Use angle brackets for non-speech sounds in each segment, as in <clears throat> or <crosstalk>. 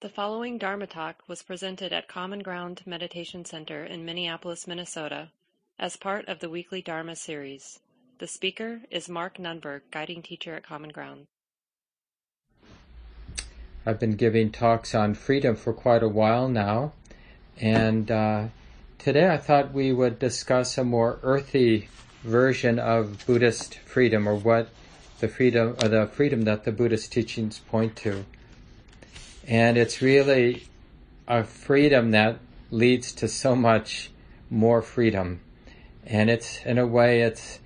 The following Dharma talk was presented at Common Ground Meditation Center in Minneapolis, Minnesota, as part of the weekly Dharma series. The speaker is Mark Nunberg, guiding teacher at Common Ground. I've been giving talks on freedom for quite a while now, and uh, today I thought we would discuss a more earthy version of Buddhist freedom, or what the freedom, or the freedom that the Buddhist teachings point to. And it's really a freedom that leads to so much more freedom. And it's, in a way, it's,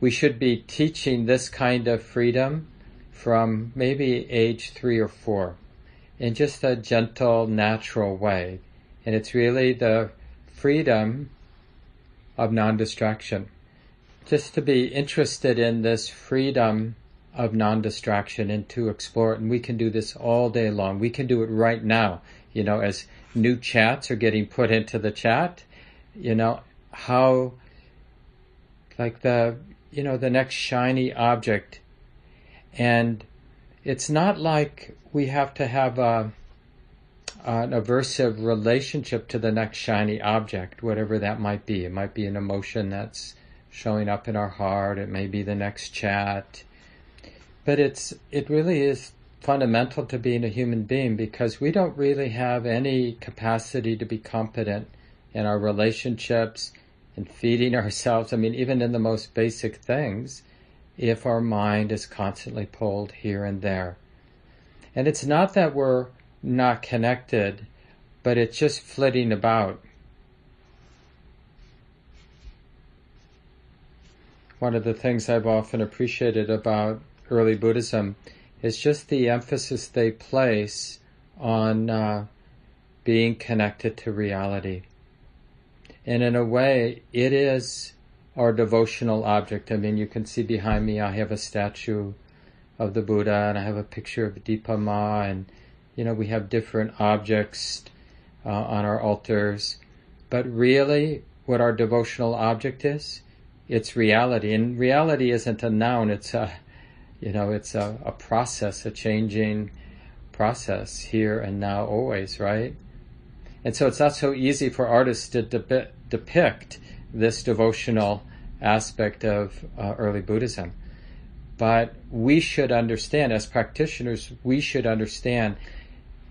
we should be teaching this kind of freedom from maybe age three or four in just a gentle, natural way. And it's really the freedom of non-distraction. Just to be interested in this freedom of non-distraction and to explore it. And we can do this all day long. We can do it right now. You know, as new chats are getting put into the chat, you know, how, like the, you know, the next shiny object. And it's not like we have to have a, an aversive relationship to the next shiny object, whatever that might be. It might be an emotion that's showing up in our heart. It may be the next chat but it's it really is fundamental to being a human being because we don't really have any capacity to be competent in our relationships and feeding <laughs> ourselves. I mean, even in the most basic things, if our mind is constantly pulled here and there. And it's not that we're not connected, but it's just flitting about. One of the things I've often appreciated about early Buddhism is just the emphasis they place on uh, being connected to reality. And in a way, it is our devotional object. I mean, you can see behind me, I have a statue of the Buddha and I have a picture of Dipa Ma and, you know, we have different objects uh, on our altars. But really, what our devotional object is, it's reality. And reality isn't a noun, it's a, you know, it's a, a process, a changing process here and now, always, right? And so it's not so easy for artists to de- depict this devotional aspect of uh, early Buddhism. But we should understand, as practitioners, we should understand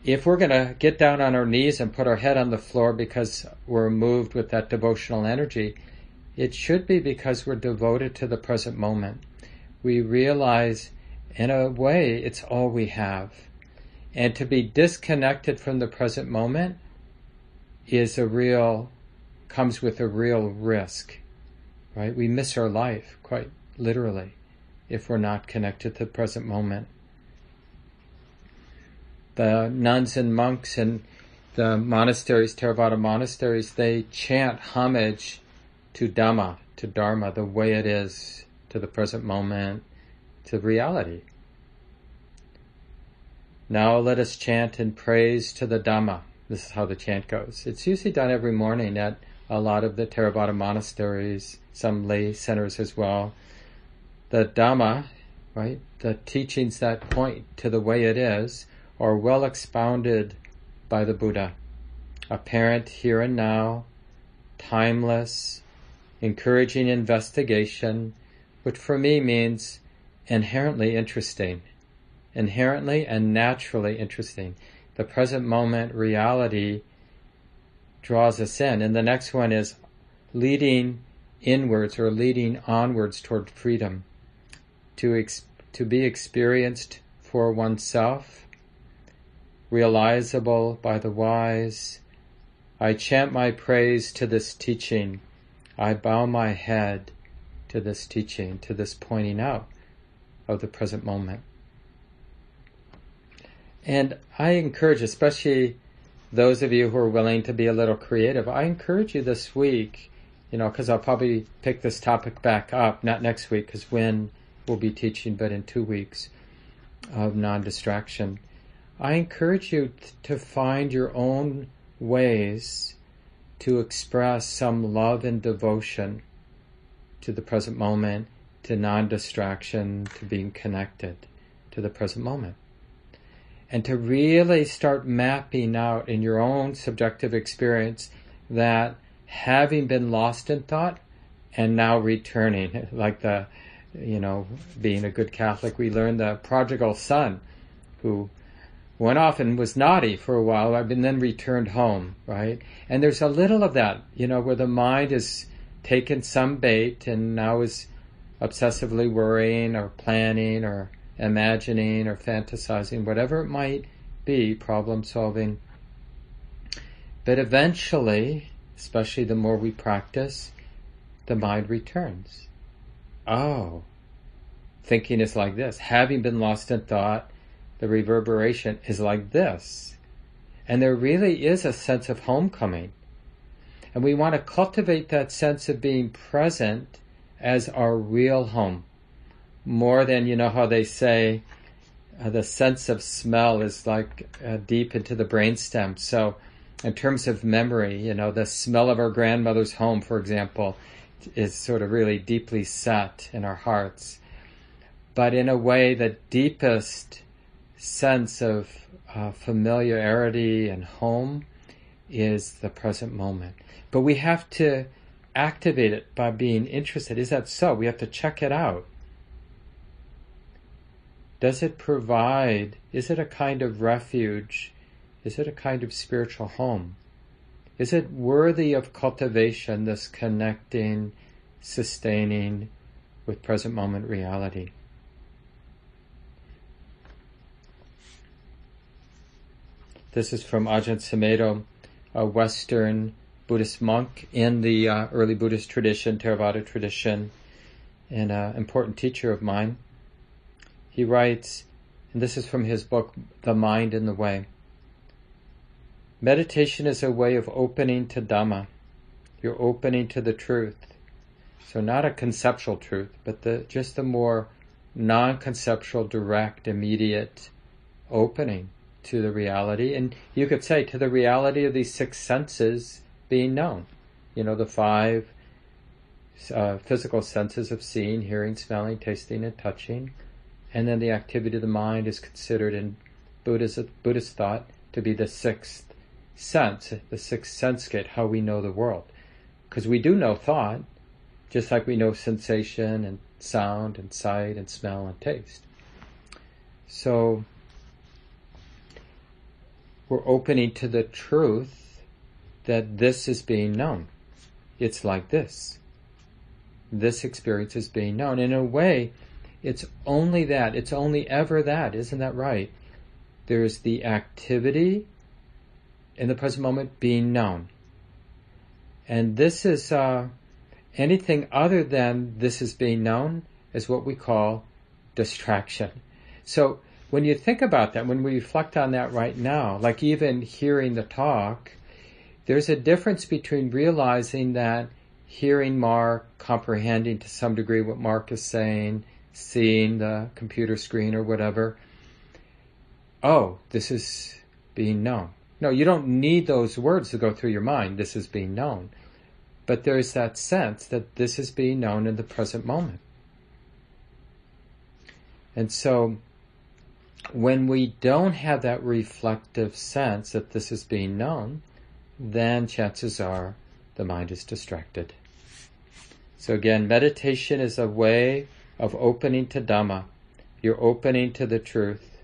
if we're going to get down on our knees and put our head on the floor because we're moved with that devotional energy, it should be because we're devoted to the present moment we realize in a way it's all we have. And to be disconnected from the present moment is a real, comes with a real risk, right? We miss our life quite literally if we're not connected to the present moment. The nuns and monks in the monasteries, Theravada monasteries, they chant homage to Dhamma, to Dharma, the way it is, to the present moment, to reality. Now let us chant in praise to the Dhamma. This is how the chant goes. It's usually done every morning at a lot of the Theravada monasteries, some lay centers as well. The Dhamma, right, the teachings that point to the way it is, are well expounded by the Buddha. Apparent here and now, timeless, encouraging investigation, which for me means inherently interesting, inherently and naturally interesting. The present moment reality draws us in. And the next one is leading inwards or leading onwards toward freedom, to, ex- to be experienced for oneself, realizable by the wise. I chant my praise to this teaching. I bow my head to this teaching, to this pointing out of the present moment. And I encourage, especially those of you who are willing to be a little creative, I encourage you this week, you know, because I'll probably pick this topic back up, not next week, because when we'll be teaching, but in two weeks of non distraction. I encourage you to find your own ways to express some love and devotion to the present moment, to non distraction, to being connected to the present moment. and to really start mapping out in your own subjective experience that having been lost in thought and now returning, <laughs> like the, you know, being a good Catholic, we learned the prodigal son who went off and was naughty for a while and then returned home, right? And there's a little of that, you know, where the mind has taken some bait and now is obsessively worrying or planning or imagining or fantasizing, whatever it might be, problem solving. But eventually, especially the more we practice, the mind returns. Oh, thinking is like this. Having been lost in thought, the reverberation is like this. And there really is a sense of homecoming. And we want to cultivate that sense of being present as our real home. More than, you know, how they say uh, the sense of smell is like uh, deep into the brainstem. So, in terms of memory, you know, the smell of our grandmother's home, for example, is sort of really deeply set in our hearts. But in a way, the deepest sense of uh, familiarity and home is the present moment. But we have to activate it by being interested. Is that so? We have to check it out. Does it provide, is it a kind of refuge? Is it a kind of spiritual home? Is it worthy of cultivation, this connecting, sustaining with present moment reality? This is from Ajahn Sumedho, a Western Buddhist monk in the uh, early Buddhist tradition, Theravada tradition, and an important teacher of mine. He writes, and this is from his book, The Mind and the Way. Meditation is a way of opening to Dhamma. You're opening to the truth. So not a conceptual truth, but the, just the more non-conceptual, direct, immediate opening to the reality. And you could say to the reality of these six senses being known. You know, the five uh, physical senses of seeing, hearing, smelling, tasting, and touching. And then the activity of the mind is considered in Buddhist, Buddhist thought to be the sixth sense, the sixth sense gate, how we know the world. Because we do know thought, just like we know sensation and sound and sight and smell and taste. So we're opening to the truth that this is being known. It's like this. This experience is being known. In a way, it's only that. It's only ever that. Isn't that right? There's the activity in the present moment being known. And this is uh, anything other than this is being known is what we call distraction. So when you think about that, when we reflect on that right now, like even hearing the talk, there's a difference between realizing that hearing Mark, comprehending to some degree what Mark is saying, seeing the computer screen or whatever. Oh, this is being known. No, you don't need those words to go through your mind. This is being known. But there's that sense that this is being known in the present moment. And so, when we don't have that reflective sense that this is being known, then chances are the mind is distracted. So again, meditation is a way of opening to Dhamma. You're opening to the truth.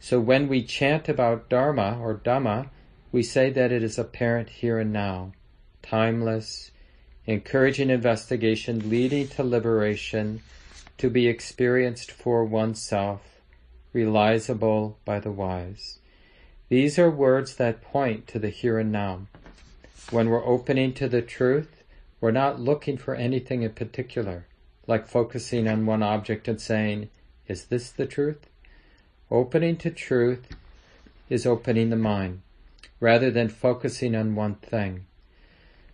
So when we chant about Dharma or Dhamma, we say that it is apparent here and now, timeless, encouraging investigation leading to liberation, to be experienced for oneself, realizable by the wise. These are words that point to the here and now. When we're opening to the truth, we're not looking for anything in particular, like focusing on one object and saying, is this the truth? Opening to truth is opening the mind, rather than focusing on one thing.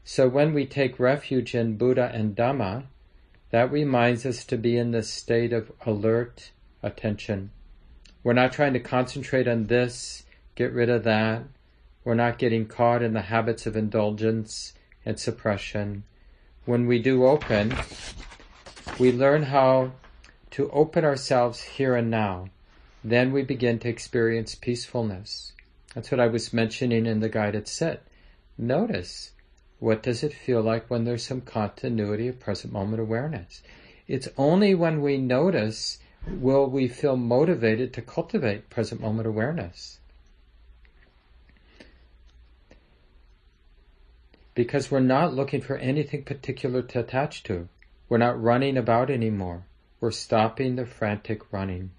So when we take refuge in Buddha and Dhamma, that reminds us to be in this state of alert attention. We're not trying to concentrate on this, get rid of that. We're not getting caught in the habits of indulgence and suppression. When we do open, we learn how to open ourselves here and now then we begin to experience peacefulness. That's what I was mentioning in the guided sit. Notice what does it feel like when there's some continuity of present moment awareness. It's only when we notice will we feel motivated to cultivate present moment awareness. Because we're not looking for anything particular to attach to. We're not running about anymore. We're stopping the frantic running.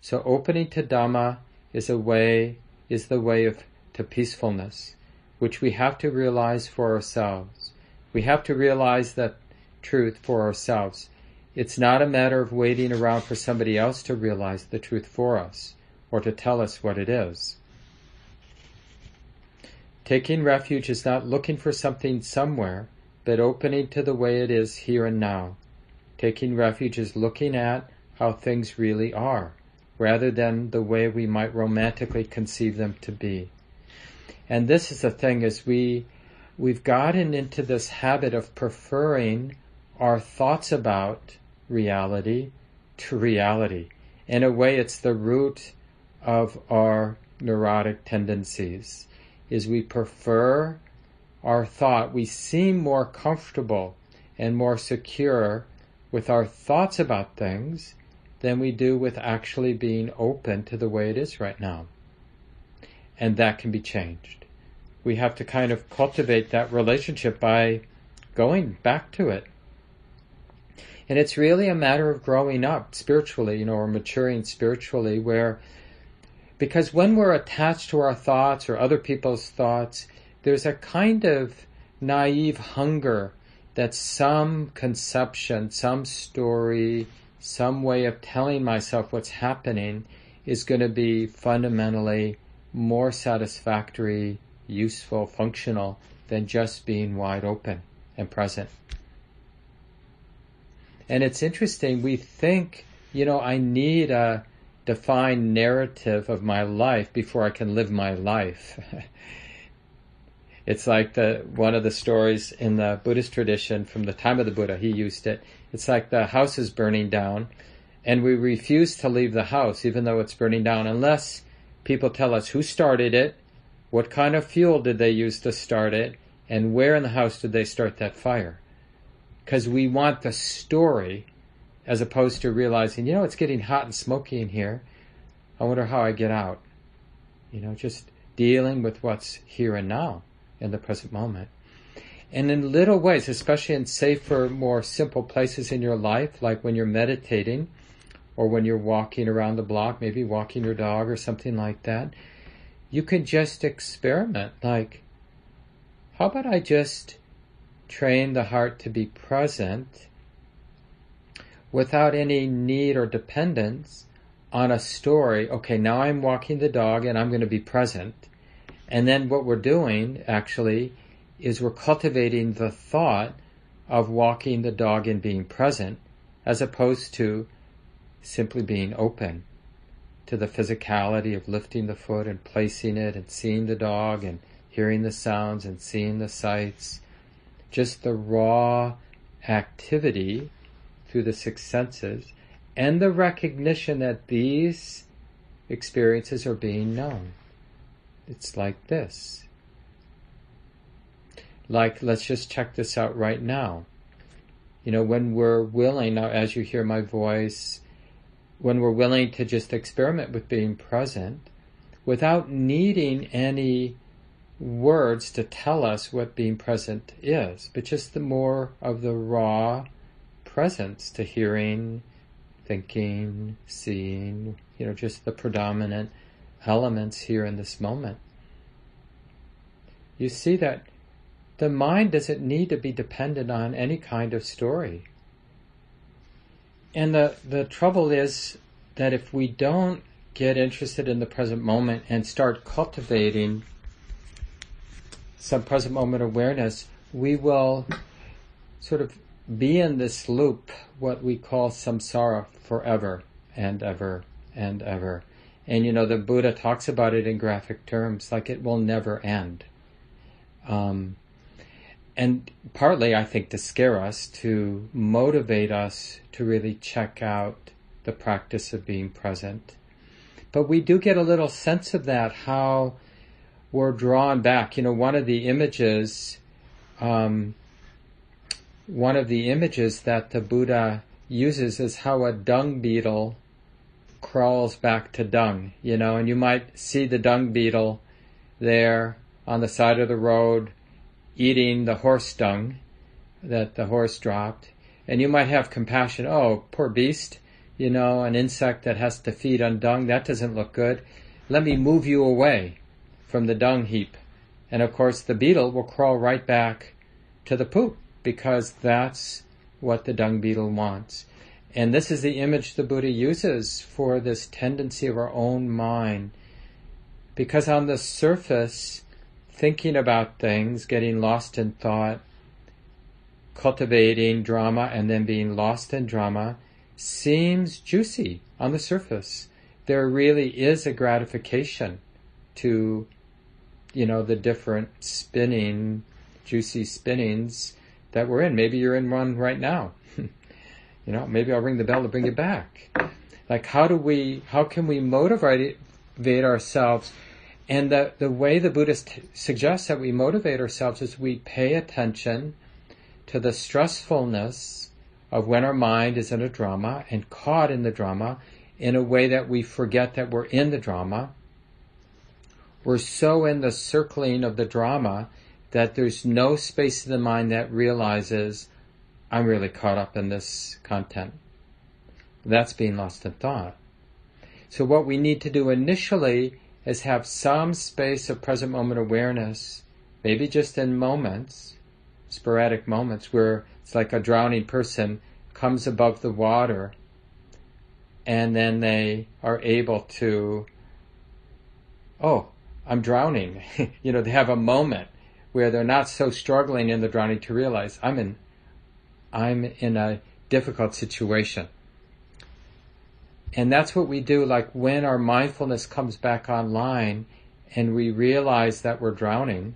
So opening to Dhamma is a way, is the way of to peacefulness, which we have to realize for ourselves. We have to realize that truth for ourselves. It's not a matter of waiting around for somebody else to realize the truth for us or to tell us what it is. Taking refuge is not looking for something somewhere, but opening to the way it is here and now. Taking refuge is looking at how things really are, rather than the way we might romantically conceive them to be. And this is the thing is we we've gotten into this habit of preferring our thoughts about reality to reality. In a way, it's the root of our neurotic tendencies, is we prefer our thought. We seem more comfortable and more secure with our thoughts about things than we do with actually being open to the way it is right now. And that can be changed. We have to kind of cultivate that relationship by going back to it and it's really a matter of growing up spiritually, you know, or maturing spiritually, where, because when we're attached to our thoughts or other people's thoughts, there's a kind of naive hunger that some conception, some story, some way of telling myself what's happening is going to be fundamentally more satisfactory, useful, functional than just being wide open and present. And it's interesting, we think, you know, I need a defined narrative of my life before I can live my life. <laughs> it's like the one of the stories in the Buddhist tradition from the time of the Buddha, he used it. It's like the house is burning down and we refuse to leave the house even though it's burning down unless people tell us who started it, what kind of fuel did they use to start it, and where in the house did they start that fire because we want the story as opposed to realizing, you know, it's getting hot and smoky in here. I wonder how I get out. You know, just dealing with what's here and now in the present moment. And in little ways, especially in safer, more simple places in your life, like when you're meditating or when you're walking around the block, maybe walking your dog or something like that, you can just experiment. Like, how about I just train the heart to be present without any need or dependence on a story. Okay, now I'm walking the dog and I'm going to be present. And then what we're doing actually is we're cultivating the thought of walking the dog and being present as opposed to simply being open to the physicality of lifting the foot and placing it and seeing the dog and hearing the sounds and seeing the sights just the raw activity through the six senses and the recognition that these experiences are being known. It's like this. Like, let's just check this out right now. You know, when we're willing, now as you hear my voice, when we're willing to just experiment with being present without needing any words to tell us what being present is, but just the more of the raw presence to hearing, thinking, seeing, you know, just the predominant elements here in this moment. You see that the mind doesn't need to be dependent on any kind of story. And the, the trouble is that if we don't get interested in the present moment and start cultivating some present moment awareness, we will sort of be in this loop, what we call samsara, forever and ever and ever. And you know, the Buddha talks about it in graphic terms, like it will never end. Um, and partly, I think, to scare us, to motivate us to really check out the practice of being present. but we do get a little sense of that, how we're drawn back. You know, one of the images, um, one of the images that the Buddha uses is how a dung beetle crawls back to dung, you know, and you might see the dung beetle there on the side of the road eating the horse dung that the horse dropped. And you might have compassion. Oh, poor beast, you know, an insect that has to feed on dung, that doesn't look good. Let me move you away from the dung heap. And of course, the beetle will crawl right back to the poop because that's what the dung beetle wants. And this is the image the Buddha uses for this tendency of our own mind. Because on the surface, thinking about things, getting lost in thought, cultivating drama and then being lost in drama seems juicy on the surface. There really is a gratification to, you know, the different spinning, juicy spinnings that we're in. Maybe you're in one right now. <laughs> you know, maybe I'll ring the bell to bring you back. Like, how do we, how can we motivate ourselves? And the, the way the Buddhist suggests that we motivate ourselves is we pay attention to the stressfulness of when our mind is in a drama and caught in the drama in a way that we forget that we're in the drama. We're so in the circling of the drama that there's no space in the mind that realizes I'm really caught up in this content. That's being lost in thought. So what we need to do initially is have some space of present moment awareness, maybe just in moments, sporadic moments where it's like a drowning person comes above the water and then they are able to, oh, I'm drowning. <laughs> you know, they have a moment where they're not so struggling in the drowning to realize I'm in, I'm in a difficult situation. And that's what we do, like when our mindfulness comes back online and we realize that we're drowning,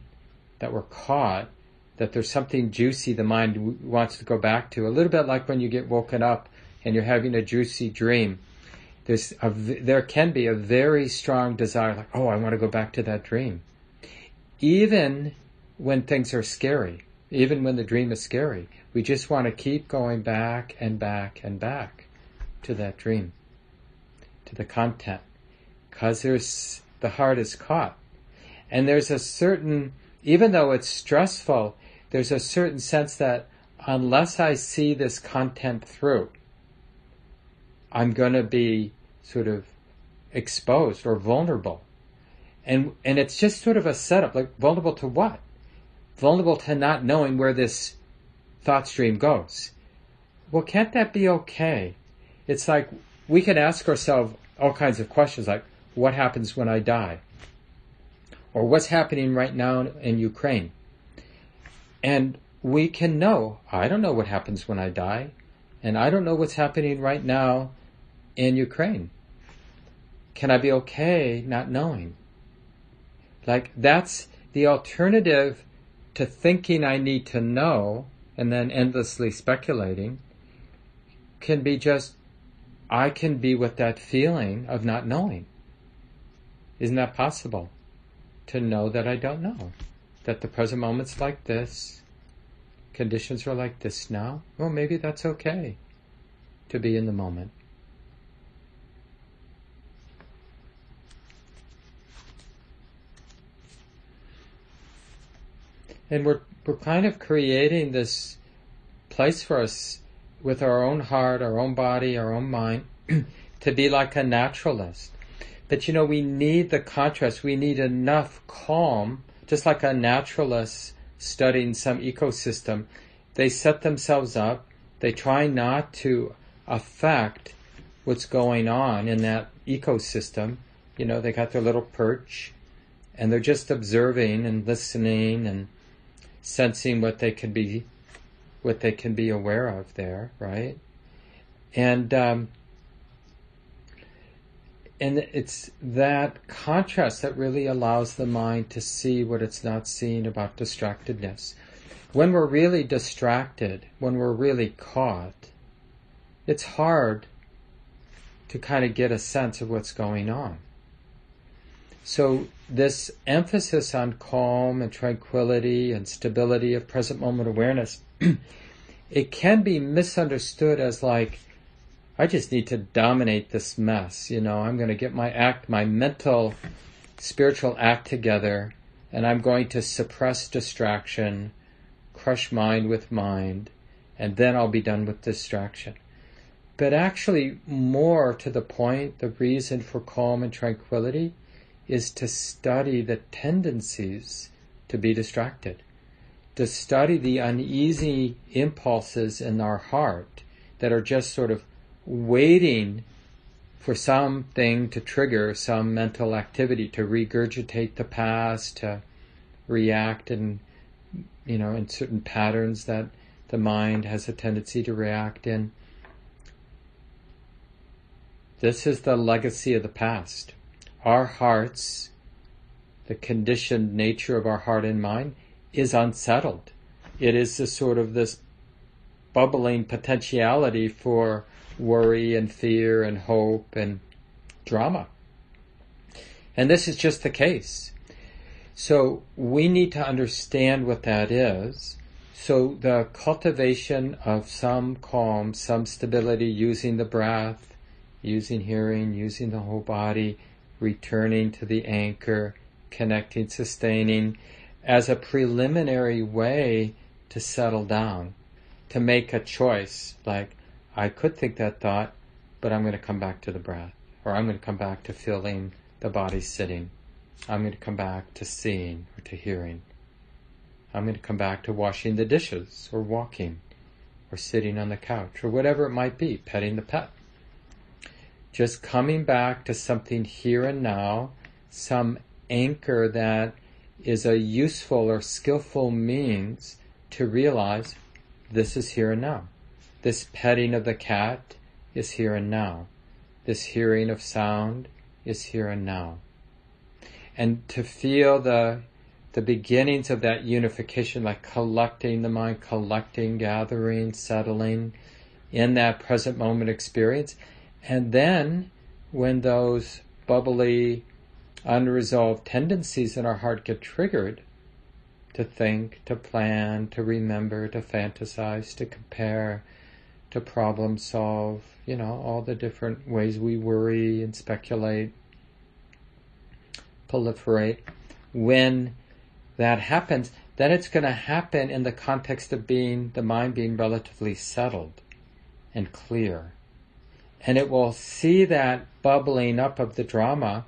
that we're caught, that there's something juicy the mind wants to go back to. A little bit like when you get woken up and you're having a juicy dream. There's a, there can be a very strong desire, like, oh, I want to go back to that dream. Even when things are scary, even when the dream is scary, we just want to keep going back and back and back to that dream, to the content, because there's the heart is caught, and there's a certain, even though it's stressful, there's a certain sense that unless I see this content through, I'm going to be sort of exposed or vulnerable. And, and it's just sort of a setup, like vulnerable to what? Vulnerable to not knowing where this thought stream goes. Well, can't that be okay? It's like we can ask ourselves all kinds of questions like, what happens when I die? Or what's happening right now in Ukraine? And we can know, I don't know what happens when I die, and I don't know what's happening right now in Ukraine. Can I be okay not knowing? Like, that's the alternative to thinking I need to know and then endlessly speculating can be just, I can be with that feeling of not knowing. Isn't that possible? To know that I don't know that the present moment's like this, conditions are like this now, well, maybe that's okay to be in the moment. And we're, we're kind of creating this place for us with our own heart, our own body, our own mind, <clears throat> to be like a naturalist. But you know, we need the contrast. We need enough calm just like a naturalist studying some ecosystem, they set themselves up, they try not to affect what's going on in that ecosystem. You know, they got their little perch and they're just observing and listening and sensing what they can be what they can be aware of there, right? And um, and it's that contrast that really allows the mind to see what it's not seeing about distractedness. When we're really distracted, when we're really caught, it's hard to kind of get a sense of what's going on. So this emphasis on calm and tranquility and stability of present moment awareness, <clears throat> it can be misunderstood as like, I just need to dominate this mess. You know, I'm going to get my act, my mental, spiritual act together, and I'm going to suppress distraction, crush mind with mind, and then I'll be done with distraction. But actually, more to the point, the reason for calm and tranquility is to study the tendencies to be distracted, to study the uneasy impulses in our heart that are just sort of waiting for something to trigger some mental activity, to regurgitate the past, to react in, you know, in certain patterns that the mind has a tendency to react in. This is the legacy of the past our hearts, the conditioned nature of our heart and mind, is unsettled. It is a sort of this bubbling potentiality for worry and fear and hope and drama. And this is just the case. So we need to understand what that is. So the cultivation of some calm, some stability using the breath, using hearing, using the whole body, returning to the anchor, connecting, sustaining, as a preliminary way to settle down, to make a choice. Like, I could think that thought, but I'm going to come back to the breath, or I'm going to come back to feeling the body sitting. I'm going to come back to seeing or to hearing. I'm going to come back to washing the dishes or walking or sitting on the couch or whatever it might be, petting the pet just coming back to something here and now, some anchor that is a useful or skillful means to realize this is here and now. This petting of the cat is here and now. This hearing of sound is here and now. And to feel the the beginnings of that unification, like collecting the mind, collecting, gathering, settling in that present moment experience, and then, when those bubbly, unresolved tendencies in our heart get triggered, to think, to plan, to remember, to fantasize, to compare, to problem solve, you know, all the different ways we worry and speculate, proliferate. When that happens, then it's going to happen in the context of being, the mind being relatively settled and clear and it will see that bubbling up of the drama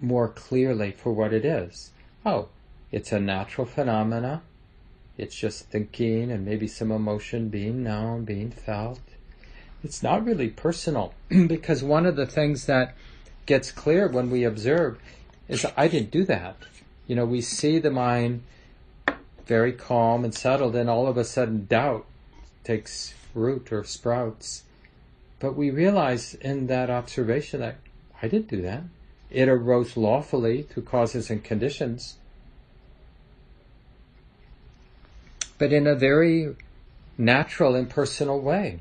more clearly for what it is. Oh, it's a natural phenomena. It's just thinking and maybe some emotion being known, being felt. It's not really personal <clears throat> because one of the things that gets clear when we observe is I didn't do that. You know, we see the mind very calm and settled, and all of a sudden doubt takes root or sprouts but we realize in that observation that I didn't do that. It arose lawfully through causes and conditions. But in a very natural and personal way.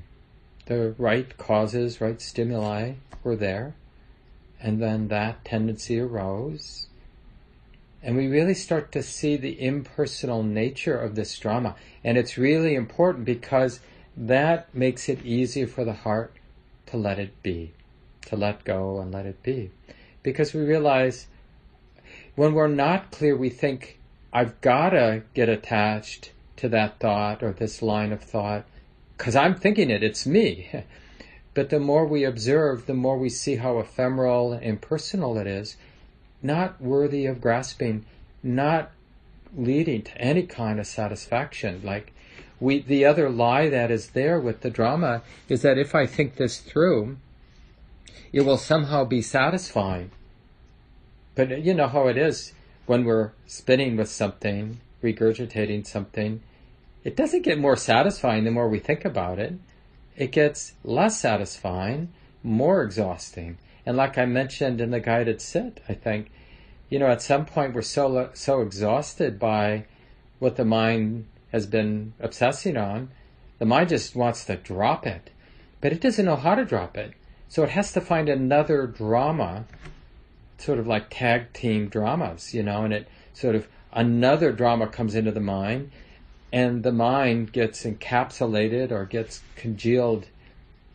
The right causes, right stimuli were there. And then that tendency arose. And we really start to see the impersonal nature of this drama. And it's really important because that makes it easier for the heart to let it be, to let go and let it be. Because we realize when we're not clear, we think, I've gotta get attached to that thought or this line of thought because I'm thinking it, it's me. <laughs> But the more we observe, the more we see how ephemeral and impersonal it is, not worthy of grasping, not leading to any kind of satisfaction. Like we the other lie that is there with the drama is that if I think this through, it will somehow be satisfying. But uh, you know how it is when we're spinning with something, regurgitating something, it doesn't get more satisfying the more we think about it. It gets less satisfying, more exhausting. And like I mentioned in the guided sit, I think, you know, at some point we're so so exhausted by what the mind has been obsessing on, the mind just wants to drop it. But it doesn't know how to drop it. So it has to find another drama sort of like tag team dramas, you know, and it sort of another drama comes into the mind and the mind gets encapsulated or gets congealed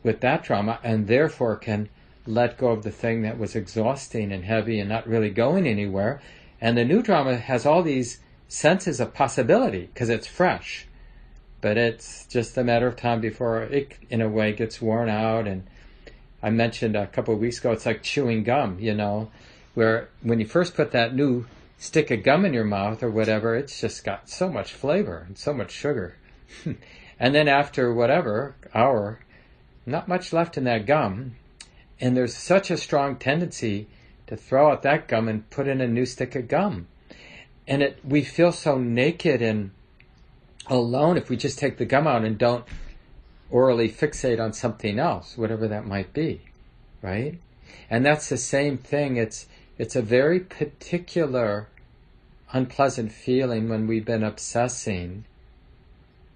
with that drama and therefore can let go of the thing that was exhausting and heavy and not really going anywhere. And the new drama has all these senses of possibility because it's fresh. But it's just a matter of time before it, in a way, gets worn out. And I mentioned a couple of weeks ago, it's like chewing gum, you know, where when you first put that new stick of gum in your mouth or whatever, it's just got so much flavor and so much sugar. <laughs> and then after whatever hour, not much left in that gum. And there's such a strong tendency to throw out that gum and put in a new stick of gum. And it, we feel so naked and alone if we just take the gum out and don't orally fixate on something else, whatever that might be, right? And that's the same thing. It's it's a very particular unpleasant feeling when we've been obsessing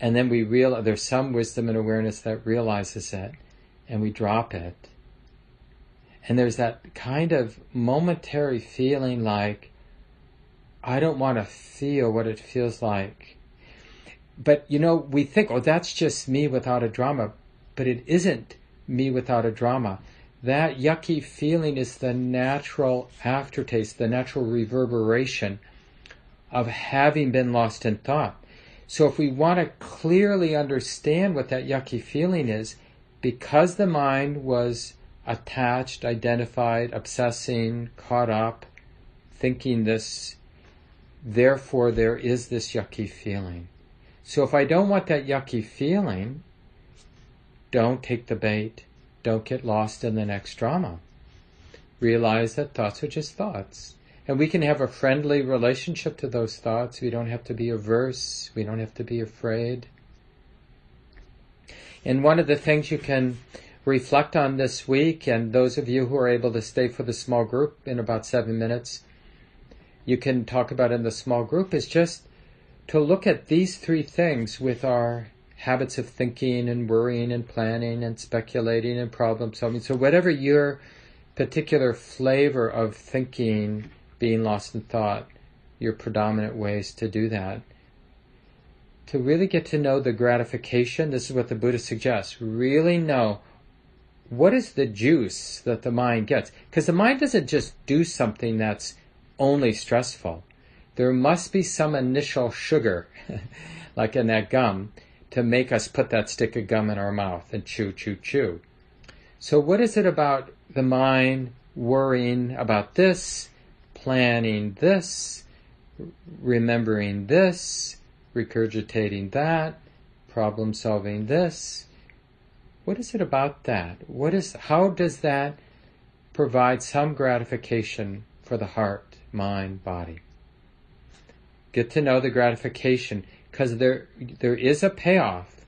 and then we realize there's some wisdom and awareness that realizes it and we drop it. And there's that kind of momentary feeling like, I don't want to feel what it feels like. But you know, we think, oh, that's just me without a drama. But it isn't me without a drama. That yucky feeling is the natural aftertaste, the natural reverberation of having been lost in thought. So if we want to clearly understand what that yucky feeling is, because the mind was attached, identified, obsessing, caught up, thinking this, therefore there is this yucky feeling. So if I don't want that yucky feeling, don't take the bait. Don't get lost in the next drama. Realize that thoughts are just thoughts. And we can have a friendly relationship to those thoughts. We don't have to be averse. We don't have to be afraid. And one of the things you can reflect on this week, and those of you who are able to stay for the small group in about seven minutes, you can talk about in the small group, is just to look at these three things with our habits of thinking and worrying and planning and speculating and problem solving. So, whatever your particular flavor of thinking, being lost in thought, your predominant ways to do that, to really get to know the gratification, this is what the Buddha suggests. Really know what is the juice that the mind gets. Because the mind doesn't just do something that's only stressful. There must be some initial sugar, <laughs> like in that gum, to make us put that stick of gum in our mouth and chew, chew, chew. So, what is it about the mind worrying about this, planning this, remembering this, regurgitating that, problem solving this? What is it about that? What is how does that provide some gratification for the heart, mind, body? Get to know the gratification because there there is a payoff,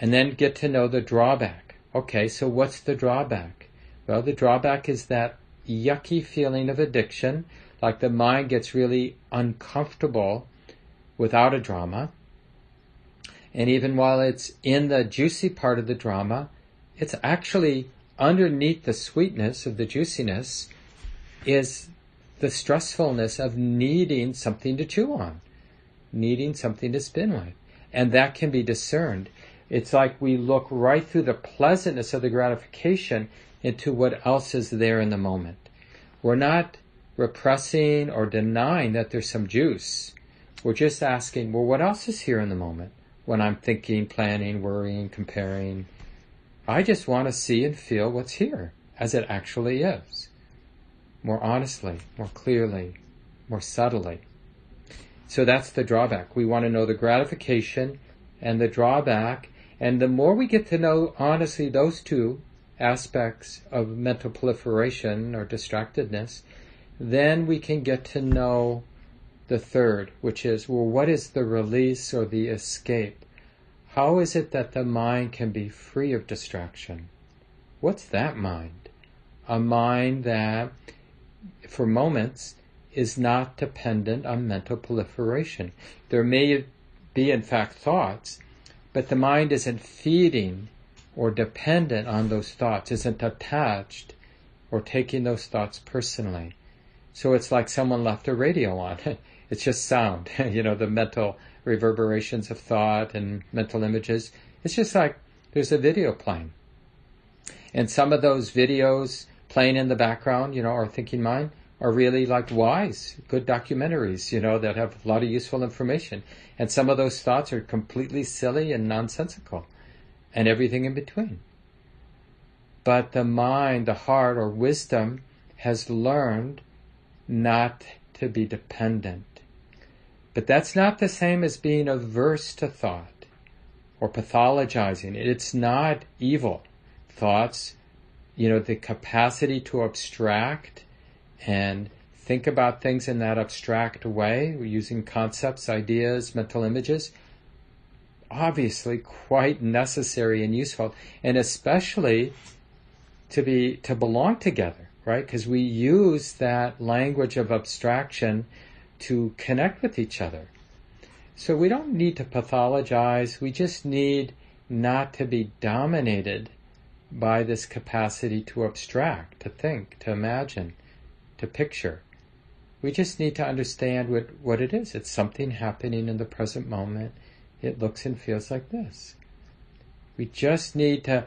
and then get to know the drawback. Okay, so what's the drawback? Well, the drawback is that yucky feeling of addiction, like the mind gets really uncomfortable without a drama. And even while it's in the juicy part of the drama, it's actually underneath the sweetness of the juiciness is the stressfulness of needing something to chew on needing something to spin with. And that can be discerned. It's like we look right through the pleasantness of the gratification into what else is there in the moment. We're not repressing or denying that there's some juice. We're just asking, well, what else is here in the moment when I'm thinking, planning, worrying, comparing? I just want to see and feel what's here as it actually is. More honestly, more clearly, more subtly. So that's the drawback. We want to know the gratification and the drawback. And the more we get to know, honestly, those two aspects of mental proliferation or distractedness, then we can get to know the third, which is, well, what is the release or the escape? How is it that the mind can be free of distraction? What's that mind? A mind that, for moments, is not dependent on mental proliferation. There may be, in fact, thoughts, but the mind isn't feeding or dependent on those thoughts, isn't attached or taking those thoughts personally. So it's like someone left a radio on. <laughs> it's just sound, <laughs> you know, the mental reverberations of thought and mental images. It's just like there's a video playing. And some of those videos playing in the background, you know, or thinking mind, are really like wise, good documentaries, you know, that have a lot of useful information. And some of those thoughts are completely silly and nonsensical, and everything in between. But the mind, the heart, or wisdom has learned not to be dependent. But that's not the same as being averse to thought or pathologizing it. It's not evil. Thoughts, you know, the capacity to abstract and think about things in that abstract way, using concepts, ideas, mental images, obviously quite necessary and useful, and especially to be to belong together, right? Because we use that language of abstraction to connect with each other. So we don't need to pathologize. We just need not to be dominated by this capacity to abstract, to think, to imagine to picture. We just need to understand what, what it is. It's something happening in the present moment. It looks and feels like this. We just need to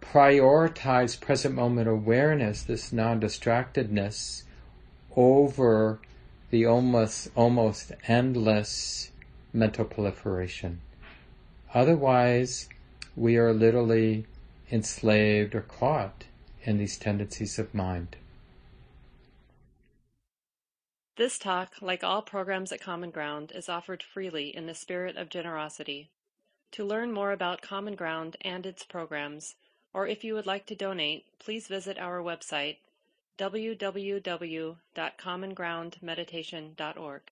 prioritize present moment awareness, this non distractedness, over the almost, almost endless mental proliferation. Otherwise, we are literally enslaved or caught in these tendencies of mind. This talk, like all programs at Common Ground, is offered freely in the spirit of generosity. To learn more about Common Ground and its programs, or if you would like to donate, please visit our website www.commongroundmeditation.org.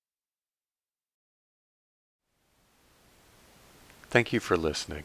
Thank you for listening.